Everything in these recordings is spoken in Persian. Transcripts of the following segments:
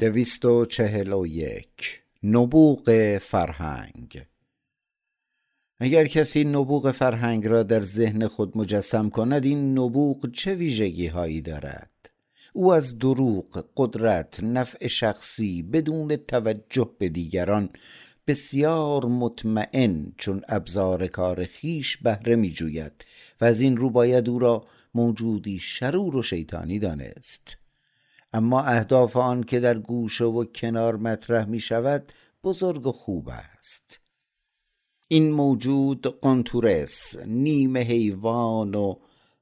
دویست و چهل و یک. نبوغ فرهنگ. اگر کسی نبوغ فرهنگ را در ذهن خود مجسم کند این نبوغ چه ویژگی هایی دارد؟ او از دروغ قدرت نفع شخصی بدون توجه به دیگران بسیار مطمئن چون ابزار کار خیش بهره می جوید و از این رو باید او را موجودی شرور و شیطانی دانست. اما اهداف آن که در گوشه و کنار مطرح می شود بزرگ و خوب است. این موجود قنتورس نیمه حیوان و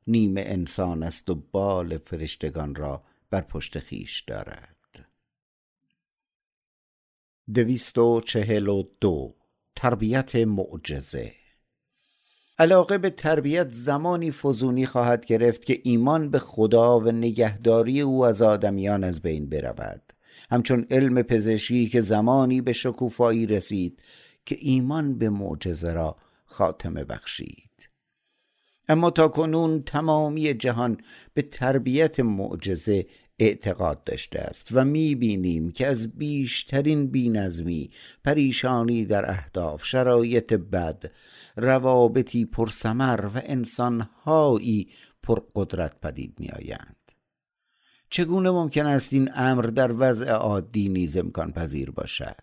نیمه انسان است و بال فرشتگان را بر پشت خیش دارد. دویست و چهل و دو تربیت معجزه علاقه به تربیت زمانی فزونی خواهد گرفت که ایمان به خدا و نگهداری او از آدمیان از بین برود. همچون علم پزشکی که زمانی به شکوفایی رسید که ایمان به معجزه را خاتمه بخشید. اما تا کنون تمامی جهان به تربیت معجزه اعتقاد داشته است و می بینیم که از بیشترین بینظمی پریشانی در اهداف شرایط بد روابطی پرسمر و انسانهایی پرقدرت پدید می آیند چگونه ممکن است این امر در وضع عادی نیز امکان پذیر باشد؟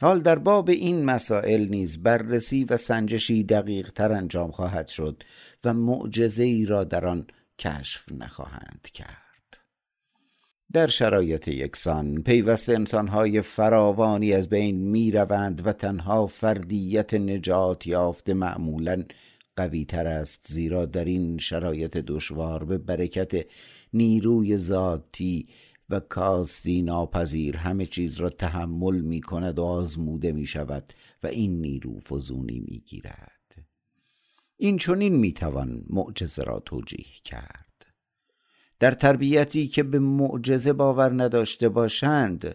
حال در باب این مسائل نیز بررسی و سنجشی دقیق تر انجام خواهد شد و معجزه ای را در آن کشف نخواهند کرد. در شرایط یکسان پیوست انسانهای فراوانی از بین می روند و تنها فردیت نجات یافته معمولا قوی تر است زیرا در این شرایط دشوار به برکت نیروی ذاتی و کاستی ناپذیر همه چیز را تحمل می کند و آزموده می شود و این نیرو فزونی می گیرد این چونین می توان معجزه را توجیه کرد. در تربیتی که به معجزه باور نداشته باشند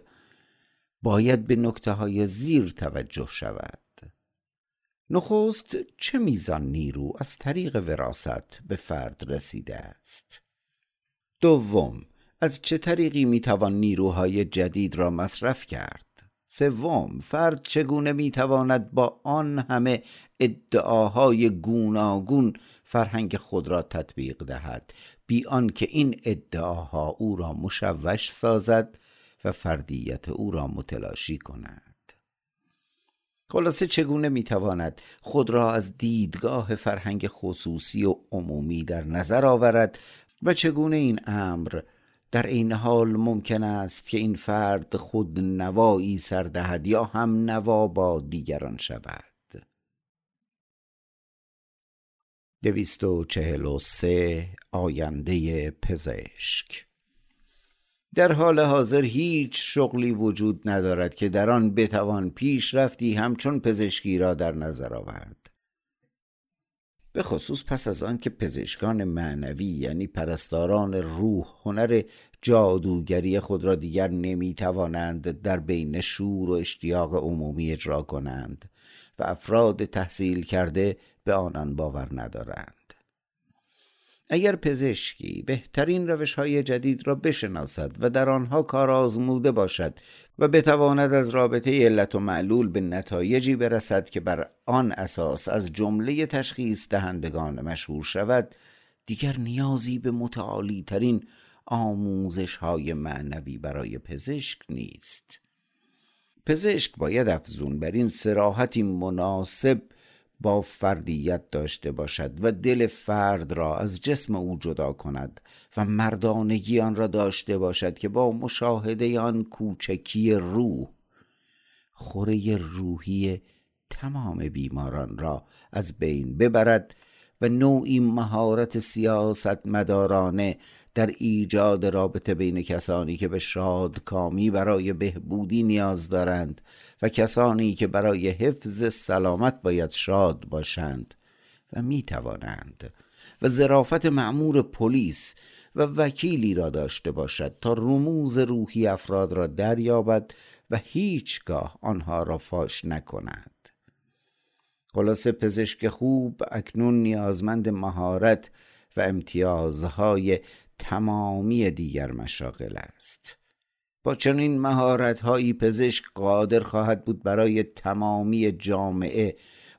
باید به نکته های زیر توجه شود. نخست چه میزان نیرو از طریق وراست به فرد رسیده است؟ دوم از چه طریقی می‌توان نیروهای جدید را مصرف کرد؟ سوم فرد چگونه می‌تواند با آن همه ادعاهای گوناگون فرهنگ خود را تطبیق دهد؟ بی که این ادعاها او را مشوش سازد و فردیت او را متلاشی کند. خلاصه چگونه می‌تواند خود را از دیدگاه فرهنگ خصوصی و عمومی در نظر آورد و چگونه این امر در این حال ممکن است که این فرد خود نوایی سردهد یا هم نوا با دیگران شود؟ دویست و چهل و سه آینده پزشک. در حال حاضر هیچ شغلی وجود ندارد که در آن بتوان پیشرفتی همچون پزشکی را در نظر آورد. به خصوص پس از آن که پزشکان معنوی یعنی پرستاران روح هنر جادوگری خود را دیگر نمی توانند در بین شور و اشتیاق عمومی اجرا کنند و افراد تحصیل کرده به آنان باور ندارند. اگر پزشکی بهترین روش های جدید را بشناسد و در آنها کار آزموده باشد و بتواند از رابطه علت و معلول به نتایجی برسد که بر آن اساس از جمله تشخیص دهندگان مشهور شود دیگر نیازی به متعالی ترین آموزش های معنوی برای پزشک نیست. پزشک باید افزون بر این سراحتی مناسب با فردیت داشته باشد و دل فرد را از جسم او جدا کند و مردانگی آن را داشته باشد که با مشاهده آن کوچکی روح خوره روحی تمام بیماران را از بین ببرد و نوعی مهارت سیاست مدارانه در ایجاد رابطه بین کسانی که به شادکامی برای بهبودی نیاز دارند و کسانی که برای حفظ سلامت باید شاد باشند و می توانند و ظرافت معمور پلیس و وکیلی را داشته باشد تا رموز روحی افراد را دریابد و هیچگاه آنها را فاش نکند. خلاصه پزشک خوب اکنون نیازمند مهارت و امتیازهای تمامی دیگر مشاغل است. با چنین مهارت هایی پزشک قادر خواهد بود برای تمامی جامعه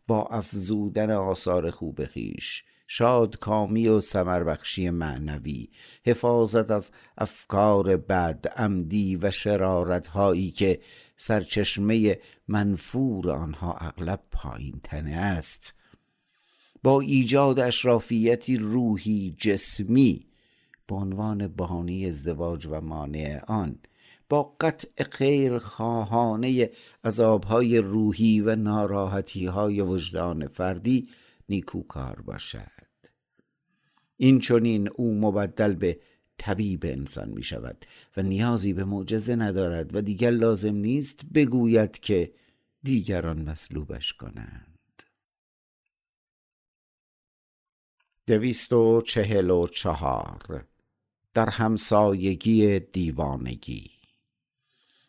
با افزودن آثار خوب خیش شادکامی و سمربخشی معنوی حفاظت از افکار بد عمدی و شرارت هایی که سرچشمه منفور آنها اغلب پایین تنه است. با ایجاد اشرافیتی روحی جسمی به عنوان بهانه ازدواج و مانع آن با قطع خیر خواهانه عذابهای روحی و ناراحتی های وجدان فردی نیکوکار باشد. این چونین او مبدل به طبیب انسان می شود و نیازی به معجزه ندارد و دیگر لازم نیست بگوید که دیگران مسلوبش کنند. دویست و چهل و چهار در همسایگی دیوانگی.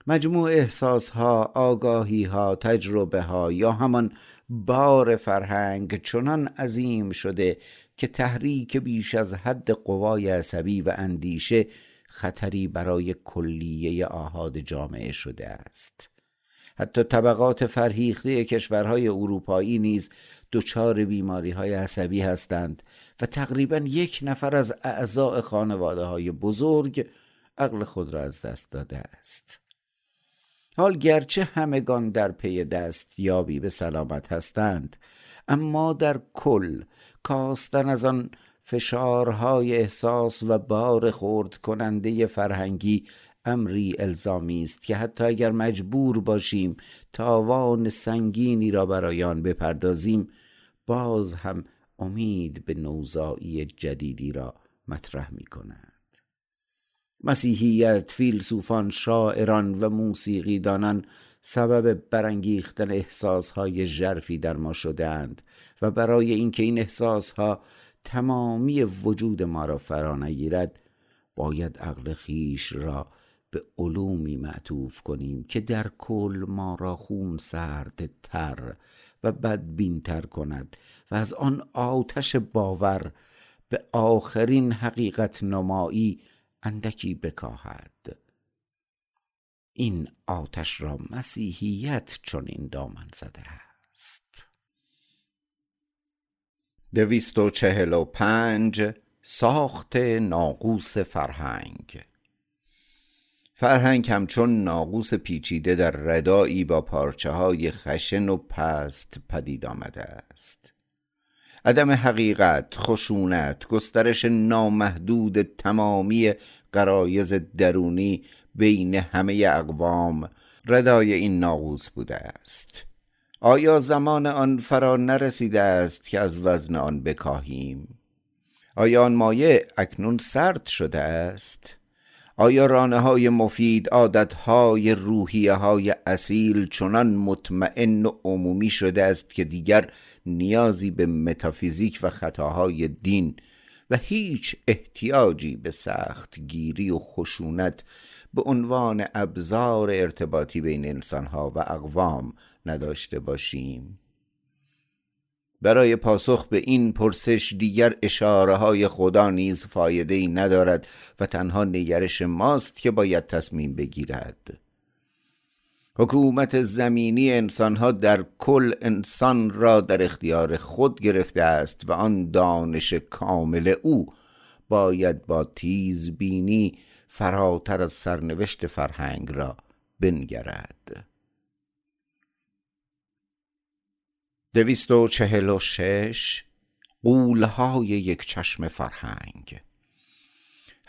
مجموع احساس ها آگاهی ها تجربه ها یا همان بار فرهنگ چنان عظیم شده که تحریک بیش از حد قوای عصبی و اندیشه خطری برای کلیه آهاد جامعه شده است. حتی طبقات فرهیخته کشورهای اروپایی نیز دچار بیماری های عصبی هستند و تقریبا یک نفر از اعضاء خانواده های بزرگ عقل خود را از دست داده است. حال گرچه همگان در پی دست یابی به سلامت هستند اما در کل کاستن از آن فشارهای احساس و بار خورد کننده فرهنگی امری الزامی است که حتی اگر مجبور باشیم تاوان سنگینی را برای آن بپردازیم باز هم امید به نوزایی جدیدی را مطرح می کند مسیحیت، فیلسوفان، شاعران و موسیقیدانان سبب برانگیختن احساسهای ژرفی در ما شدهاند و برای اینکه این احساسها تمامی وجود ما را فرا نگیرد باید عقل خیش را به علومی معطوف کنیم که در کل ما را خون سرد تر و بدبینتر کند و از آن آتش باور به آخرین حقیقت نمایی اندکی بکاهد. این آتش را مسیحیت چون این دامن زده است. دویست و چهل و پنج ساخت ناقوس فرهنگ. فرهنگ همچون ناقوس پیچیده در ردایی با پارچه های خشن و پست پدید آمده است. عدم حقیقت، خشونت، گسترش نامحدود تمامی قرایز درونی بین همه اقوام ردای این ناقوس بوده است. آیا زمان آن فرا نرسیده است که از وزن آن بکاهیم؟ آیا آن مایه اکنون سرد شده است؟ آیا رانه های مفید عادت های روحیه های اصیل چنان مطمئن و عمومی شده است که دیگر نیازی به متافیزیک و خطاهای دین و هیچ احتیاجی به سخت گیری و خشونت به عنوان ابزار ارتباطی بین انسانها و اقوام نداشته باشیم؟ برای پاسخ به این پرسش دیگر اشاره های خدا نیز فایده ای ندارد و تنها نگرش ماست که باید تصمیم بگیرد. حکومت زمینی انسانها در کل انسان را در اختیار خود گرفته است و آن دانش کامل او باید با تیز بینی فراتر از سرنوشت فرهنگ را بنگرد. دویست و چهل و شش قولهای یک چشم فرهنگ.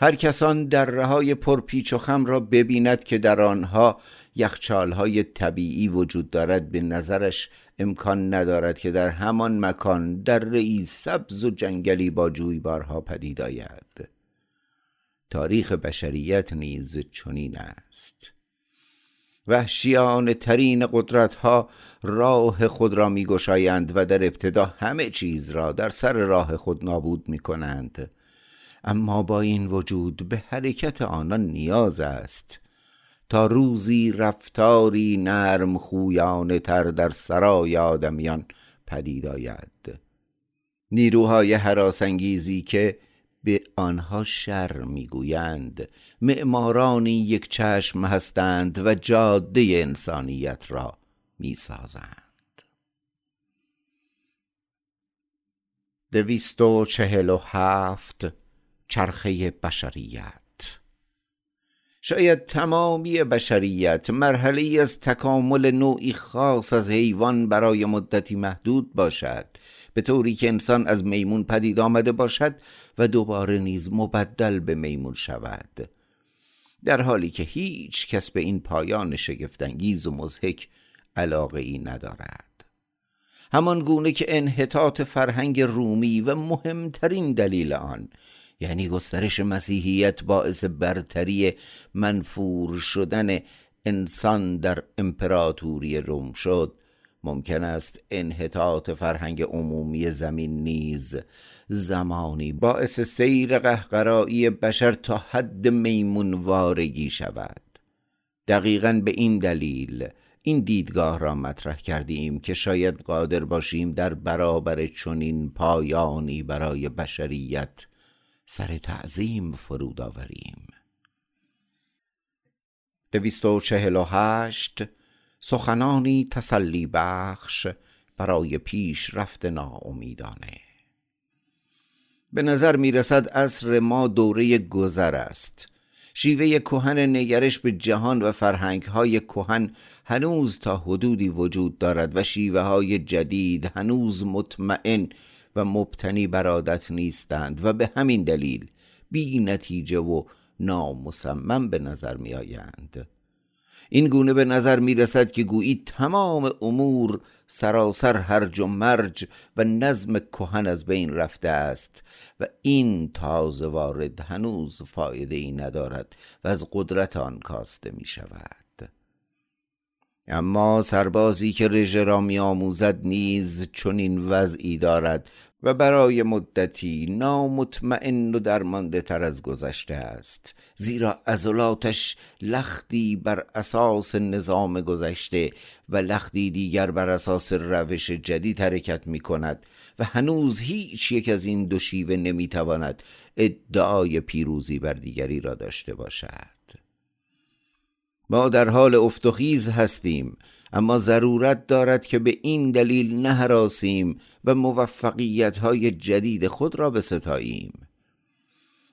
هر کسان در رهای پرپیچ و خم را ببیند که در آنها یخچالهای طبیعی وجود دارد. به نظرش امکان ندارد که در همان مکان در رئی سبز و جنگلی با جویبارها پدید آید. تاریخ بشریت نیز چنین است. وحشیان ترین قدرت ها راه خود را می گشایند و در ابتدا همه چیز را در سر راه خود نابود می کنند اما با این وجود به حرکت آنان نیاز است. تا روزی رفتاری نرم خویانه تر در سرای آدمیان پدید آید. نیروهای حراسانگیزی که به آنها شر می‌گویند. معمارانی یک چشم هستند و جاده انسانیت را می‌سازند. دویست و چهل و هفت چرخه بشریت. شاید تمامی بشریت مرحله از تکامل نوعی خاص از حیوان برای مدتی محدود باشد. به طوری که انسان از میمون پدید آمده باشد و دوباره نیز مبدل به میمون شود. در حالی که هیچ کس به این پایان شگفتانگیز و مزهک علاقه ای ندارد. همان گونه که انحطاط فرهنگ رومی و مهمترین دلیل آن یعنی گسترش مسیحیت باعث برتری منفور شدن انسان در امپراتوری روم شد ممکن است انحطاط فرهنگ عمومی زمین نیز زمانی باعث سیر قهقرایی بشر تا حد میمونوارگی شود. دقیقا به این دلیل این دیدگاه را مطرح کردیم که شاید قادر باشیم در برابر چنین پایانی برای بشریت سر تعظیم فرود آوریم. دویست و چهل و هشت سخنانی تسلی بخش برای پیش رفت ناامیدانه به نظر می رسد عصر ما دوره گذر است شیوه کهن نگرش به جهان و فرهنگ های کهن هنوز تا حدودی وجود دارد و شیوه های جدید هنوز مطمئن و مبتنی برادت نیستند و به همین دلیل بی نتیجه و نامصمم به نظر می آیند. این گونه به نظر می رسد که گویی تمام امور سراسر هرج و مرج و نظم کهن از بین رفته است و این تازه وارد هنوز فایده ای ندارد و از قدرت آن کاسته می شود اما سربازی که رژه را می آموزد نیز چنین وضعی دارد و برای مدتی نامطمئن و درمانده تر از گذشته است زیرا عضلاتش لختی بر اساس نظام گذشته و لختی دیگر بر اساس روش جدید حرکت می کند و هنوز هیچ یک از این دو شیوه نمی تواند ادعای پیروزی بر دیگری را داشته باشد. ما در حال افتخیز هستیم اما ضرورت دارد که به این دلیل نهراسیم و موفقیت های جدید خود را بستاییم.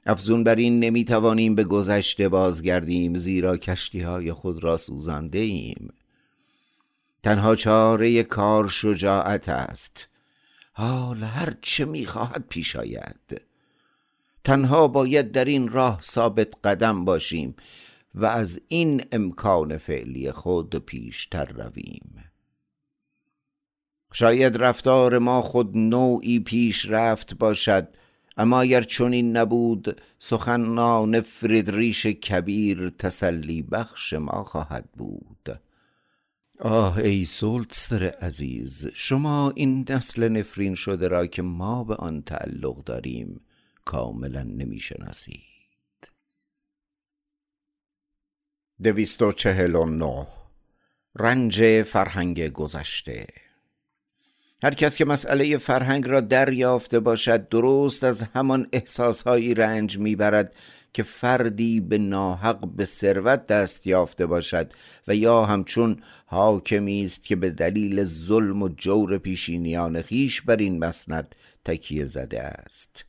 افزون بر این نمی توانیم به گذشته بازگردیم زیرا کشتی های خود را سوزانده ایم تنها چاره کار شجاعت است. حال هر چه می خواهد پیش آید. تنها باید در این راه ثابت قدم باشیم و از این امکان فعلی خود پیشتر رویم. شاید رفتار ما خود نوعی پیش رفت باشد اما اگر چنین نبود سخنان فریدریش کبیر تسلی بخش ما خواهد بود. آه ای سولتستر عزیز شما این نسل نفرین شده را که ما به آن تعلق داریم کاملا نمی‌شناسید دویست و چهل و نو رنج فرهنگ گذشته. هر کس که مسئله فرهنگ را دریافته باشد درست از همان احساسهایی رنج می‌برد که فردی به ناحق به ثروت دست یافته باشد و یا همچون حاکمی است که به دلیل ظلم و جور پیشینیان خیش بر این مسند تکیه زده است.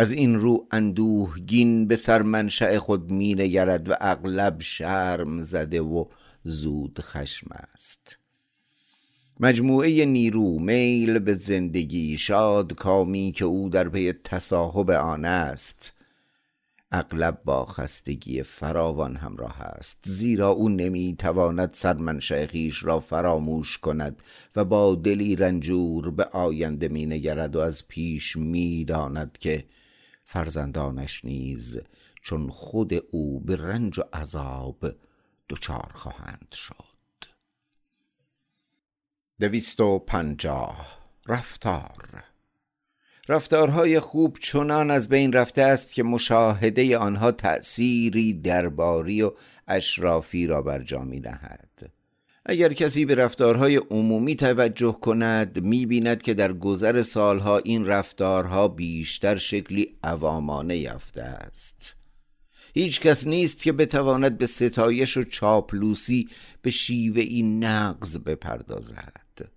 از این رو اندوهگین به سرمنشأ خود می نگرد و اغلب شرم زده و زود خشم است. مجموعه نیرو میل به زندگی شاد کامی که او در پی تصاحب آن است. اغلب با خستگی فراوان همراه است. زیرا او نمی تواند سرمنشأ خویش را فراموش کند و با دلی رنجور به آینده می نگرد و از پیش می داند که فرزندانش نیز چون خود او به رنج و عذاب دچار خواهند شد. دویست و پنجاه. رفتار. رفتارهای خوب چنان از بین رفته است که مشاهده آنها تأثیری درباری و اشرافی را بر جا می نهد اگر کسی به رفتارهای عمومی توجه کند می‌بیند که در گذر سالها این رفتارها بیشتر شکلی عوامانه یافته است. هیچ کس نیست که بتواند به ستایش و چاپلوسی به شیوه این نقض بپردازد.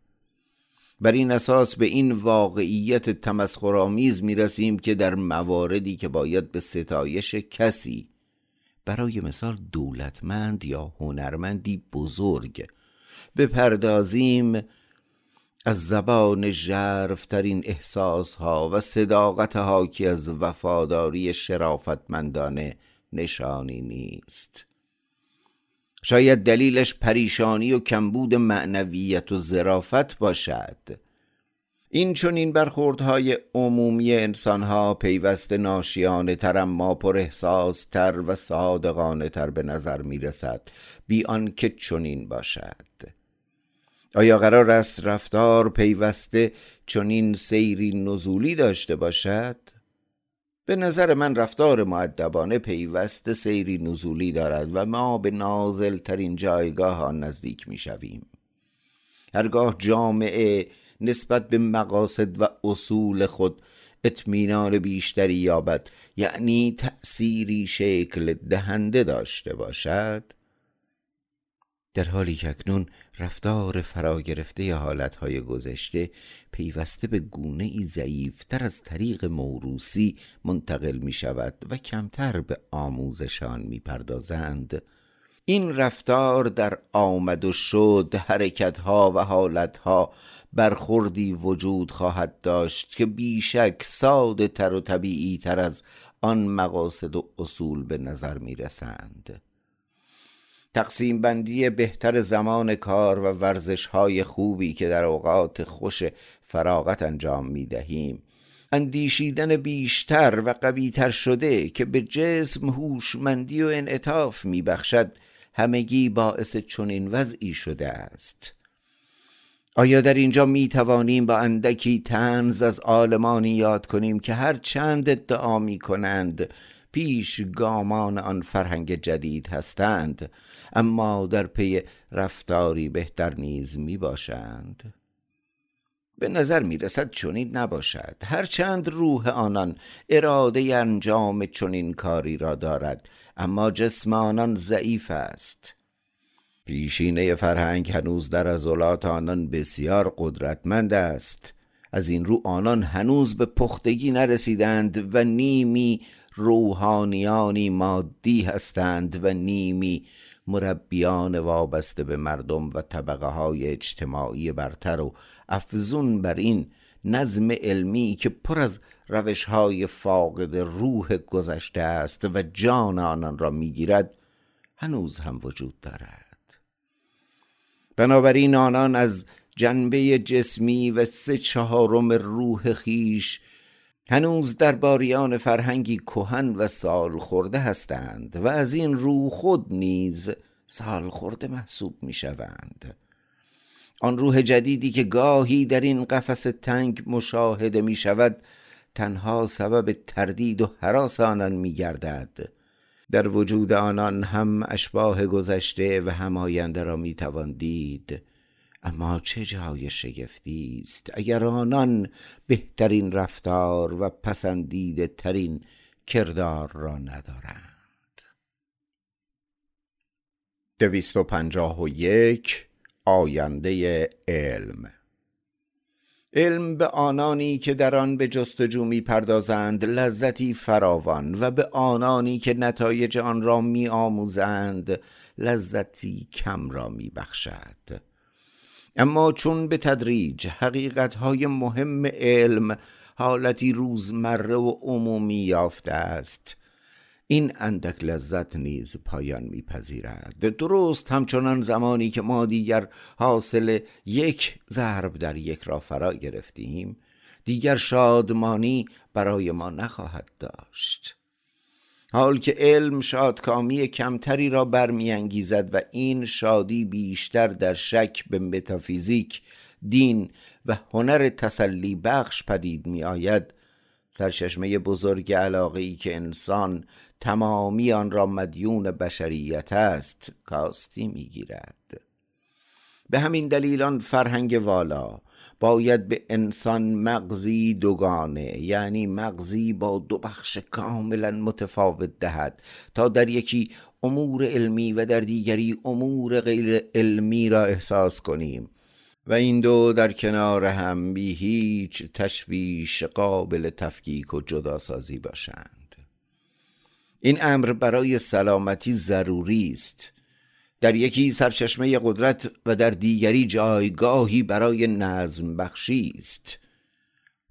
بر این اساس به این واقعیت تمسخرآمیز می رسیم که در مواردی که باید به ستایش کسی برای مثال دولتمند یا هنرمندی بزرگ بپردازیم. از زبان ژرفترین احساسها و صداقت حاکی از وفاداری شرافتمندانه نشانی نیست. شاید دلیلش پریشانی و کمبود معنویت و ظرافت باشد. این چون این برخوردهای عمومی انسانها پیوست ناشیانه تر اما پر احساس تر و صادقانه تر به نظر می رسد بی آنکه چنین باشد. آیا قرار است رفتار پیوسته چنین سیری نزولی داشته باشد؟ به نظر من رفتار معدبانه پیوست سیری نزولی دارد و ما به نازل ترین جایگاه آن نزدیک می شویم. هرگاه جامعه نسبت به مقاصد و اصول خود اطمینان بیشتری یابد یعنی تأثیری شکل دهنده داشته باشد در حالی که اکنون رفتار فرا گرفته حالتهای گذشته پیوسته به گونه ای ضعیفتر از طریق موروسی منتقل می شود و کمتر به آموزشان می پردازند این رفتار در آمد و شد حرکتها و حالتها برخوردی وجود خواهد داشت که بیشک ساده تر و طبیعی تر از آن مقاصد و اصول به نظر می رسند تقسیم بندی بهتر زمان کار و ورزش های خوبی که در اوقات خوش فراغت انجام می دهیم اندیشیدن بیشتر و قویتر شده که به جسم هوشمندی و انعطاف می بخشد همگی باعث چنین وضعی شده است. آیا در اینجا می توانیم با اندکی تنز از آلمانی یاد کنیم که هر چند ادعا می کنند پیش گامان آن فرهنگ جدید هستند اما در پی رفتاری بهتر نیز می باشند به نظر می رسد چنین نباشد. هرچند روح آنان اراده انجام چنین کاری را دارد اما جسم آنان ضعیف است. پیشینه فرهنگ هنوز در عضلات آنان بسیار قدرتمند است. از این رو آنان هنوز به پختگی نرسیدند و نیمی روحانیانی مادی هستند و نیمی مربیان وابسته به مردم و طبقه های اجتماعی برتر و افزون بر این نظم علمی که پر از روش های فاقد روح گذشته است و جان آنان را می‌گیرد هنوز هم وجود دارد. بنابراین آنان از جنبه جسمی و سه چهارم روح خیش هنوز در باریان فرهنگی کهن و سال خورده هستند و از این رو خود نیز سال خورده محسوب می شوند آن روح جدیدی که گاهی در این قفس تنگ مشاهده می شود تنها سبب تردید و حراس آنان می گردد در وجود آنان هم اشباه گذشته و هم آینده را می توان دید. اما چه جای شگفتی است اگر آنان بهترین رفتار و پسندیده ترین کردار را ندارند. دویست و پنجاه و یک آینده علم. علم به آنانی که در آن به جستجو می پردازند لذتی فراوان و به آنانی که نتایج آن را می آموزند لذتی کم را می بخشد اما چون به تدریج حقیقتهای مهم علم حالتی روزمره و عمومی یافته است این اندک لذت نیز پایان میپذیرد. درست همچنان زمانی که ما دیگر حاصل یک ضرب در یک را فرا گرفتیم دیگر شادمانی برای ما نخواهد داشت. حال که علم شادکامی کمتری را برمیانگیزد و این شادی بیشتر در شک به متافیزیک دین و هنر تسلی بخش پدید می آید سرچشمه بزرگ علاقه ای که انسان تمامی آن را مدیون بشریت است کاستی می گیرد به همین دلیلان فرهنگ والا باید به انسان مغزی دوگانه یعنی مغزی با دو بخش کاملا متفاوت دهد تا در یکی امور علمی و در دیگری امور غیر علمی را احساس کنیم. و این دو در کنار هم بی هیچ تشویش قابل تفکیک و جداسازی باشند. این امر برای سلامتی ضروری است. در یکی سرچشمه قدرت و در دیگری جایگاهی برای نظم بخشی است.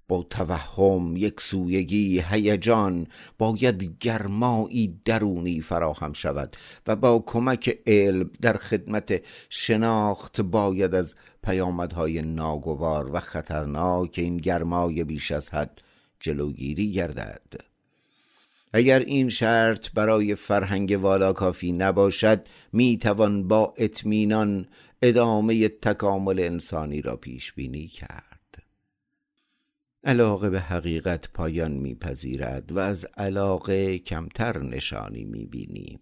با توهم یک سویگی هیجان باید گرمایی درونی فراهم شود و با کمک علم در خدمت شناخت باید از پیامدهای ناگوار و خطرناک این گرمای بیش از حد جلوگیری گردد. اگر این شرط برای فرهنگ والا کافی نباشد می توان با اطمینان ادامه تکامل انسانی را پیش بینی کرد. علاقه به حقیقت پایان میپذیرد و از علاقه کمتر نشانی می‌بینیم.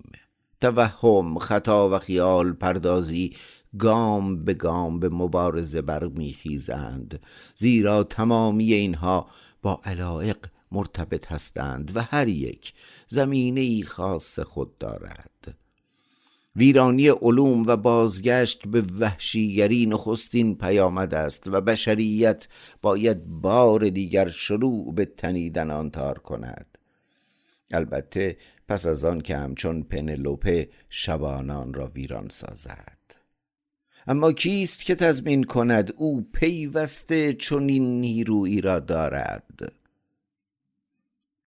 توهم خطا و خیال پردازی گام به گام به مبارزه برمیخیزند زیرا تمامی اینها با علایق مرتبط هستند و هر یک زمینه ای خاص خود دارد. ویرانی علوم و بازگشت به وحشیگری نخستین پیامد است و بشریت باید بار دیگر شروع به تنیدن آن تار کند. البته پس از آن که همچون پنلوپه شبانان را ویران سازد. اما کیست که تضمین کند او پیوسته چنین نیرویی را دارد؟